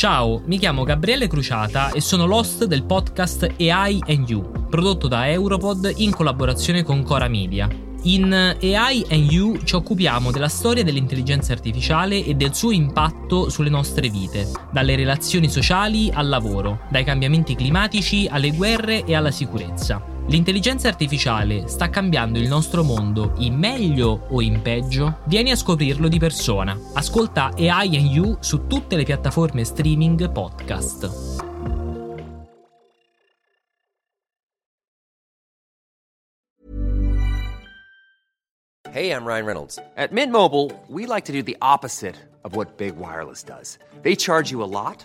Ciao, mi chiamo Gabriele Cruciata e sono l'host del podcast AI and You, prodotto da Europod in collaborazione con Cora Media. In AI and You ci occupiamo della storia dell'intelligenza artificiale e del suo impatto sulle nostre vite, dalle relazioni sociali al lavoro, dai cambiamenti climatici alle guerre e alla sicurezza. L'intelligenza artificiale sta cambiando il nostro mondo in meglio o in peggio? Vieni a scoprirlo di persona. Ascolta AI and You su tutte le piattaforme streaming podcast. Hey, I'm Ryan Reynolds. At Mint Mobile, we like to do the opposite of what Big Wireless does. They charge you a lot,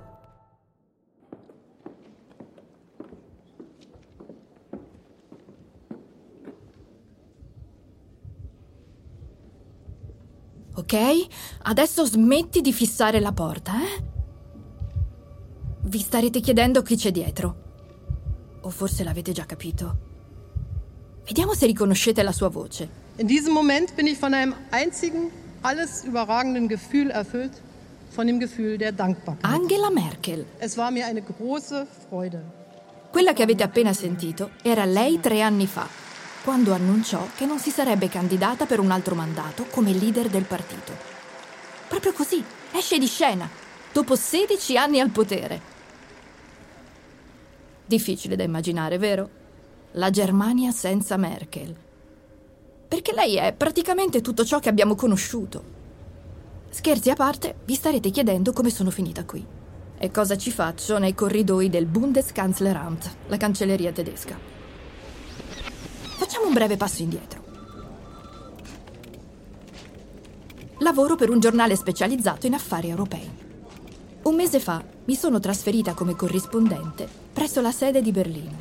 Ok? Adesso smetti di fissare la porta, eh? Vi starete chiedendo chi c'è dietro. O forse l'avete già capito. Vediamo se riconoscete la sua voce. In diesem Moment bin ich von einem einzigen, alles überragenden Gefühl erfüllt, von dem Gefühl der Dankbarkeit. Angela Merkel. Es war mir eine große Freude. Quella che avete appena sentito era lei tre anni fa, quando annunciò che non si sarebbe candidata per un altro mandato come leader del partito. Proprio così, esce di scena, dopo 16 anni al potere. Difficile da immaginare, vero? La Germania senza Merkel. Perché lei è praticamente tutto ciò che abbiamo conosciuto. Scherzi a parte, vi starete chiedendo come sono finita qui e cosa ci faccio nei corridoi del Bundeskanzleramt, la cancelleria tedesca. Facciamo un breve passo indietro. Lavoro per un giornale specializzato in affari europei. Un mese fa mi sono trasferita come corrispondente presso la sede di Berlino.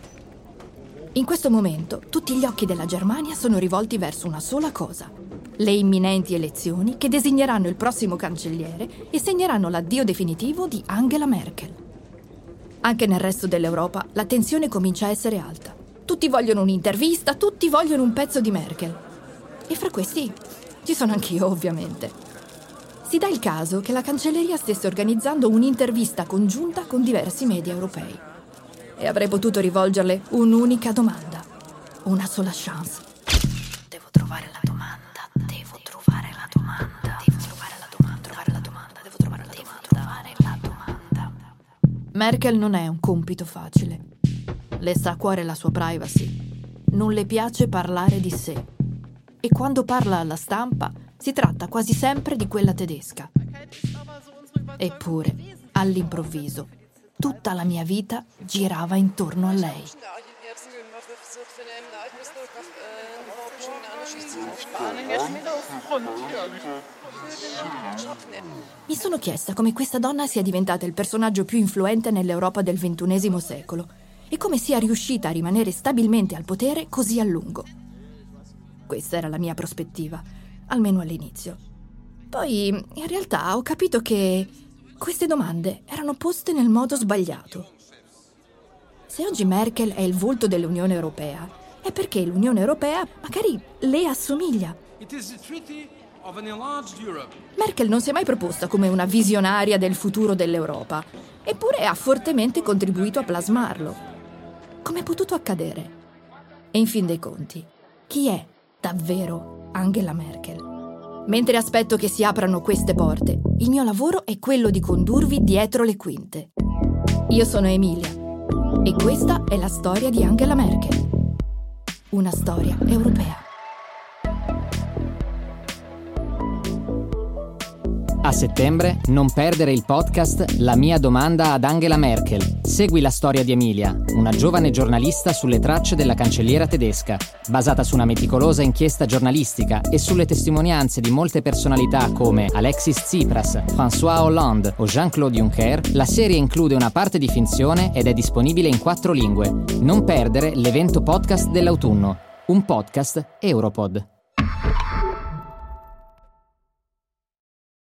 In questo momento tutti gli occhi della Germania sono rivolti verso una sola cosa, le imminenti elezioni che designeranno il prossimo cancelliere e segneranno l'addio definitivo di Angela Merkel. Anche nel resto dell'Europa la tensione comincia a essere alta. Tutti vogliono un'intervista, tutti vogliono un pezzo di Merkel. E fra questi ci sono anch'io, ovviamente. Si dà il caso che la cancelleria stesse organizzando un'intervista congiunta con diversi media europei. E avrei potuto rivolgerle un'unica domanda, una sola chance. Devo trovare la domanda, devo trovare la domanda, devo trovare la domanda, trovare la domanda, devo trovare la domanda, trovare la domanda. Merkel non è un compito facile. Le sta a cuore la sua privacy. Non le piace parlare di sé. E quando parla alla stampa si tratta quasi sempre di quella tedesca. Eppure, all'improvviso, tutta la mia vita girava intorno a lei. Mi sono chiesta come questa donna sia diventata il personaggio più influente nell'Europa del XXI secolo e come sia riuscita a rimanere stabilmente al potere così a lungo. Questa era la mia prospettiva, almeno all'inizio. Poi, in realtà, ho capito che queste domande erano poste nel modo sbagliato. Se oggi Merkel è il volto dell'Unione Europea, è perché l'Unione Europea magari le assomiglia. Merkel non si è mai proposta come una visionaria del futuro dell'Europa, eppure ha fortemente contribuito a plasmarlo. Come è potuto accadere? E in fin dei conti, chi è davvero Angela Merkel? Mentre aspetto che si aprano queste porte, il mio lavoro è quello di condurvi dietro le quinte. Io sono Emilia e questa è la storia di Angela Merkel. Una storia europea. A settembre non perdere il podcast La mia domanda ad Angela Merkel. Segui la storia di Emilia, una giovane giornalista sulle tracce della cancelliera tedesca. Basata su una meticolosa inchiesta giornalistica e sulle testimonianze di molte personalità come Alexis Tsipras, François Hollande o Jean-Claude Juncker, la serie include una parte di finzione ed è disponibile in quattro lingue. Non perdere l'evento podcast dell'autunno. Un podcast Europod.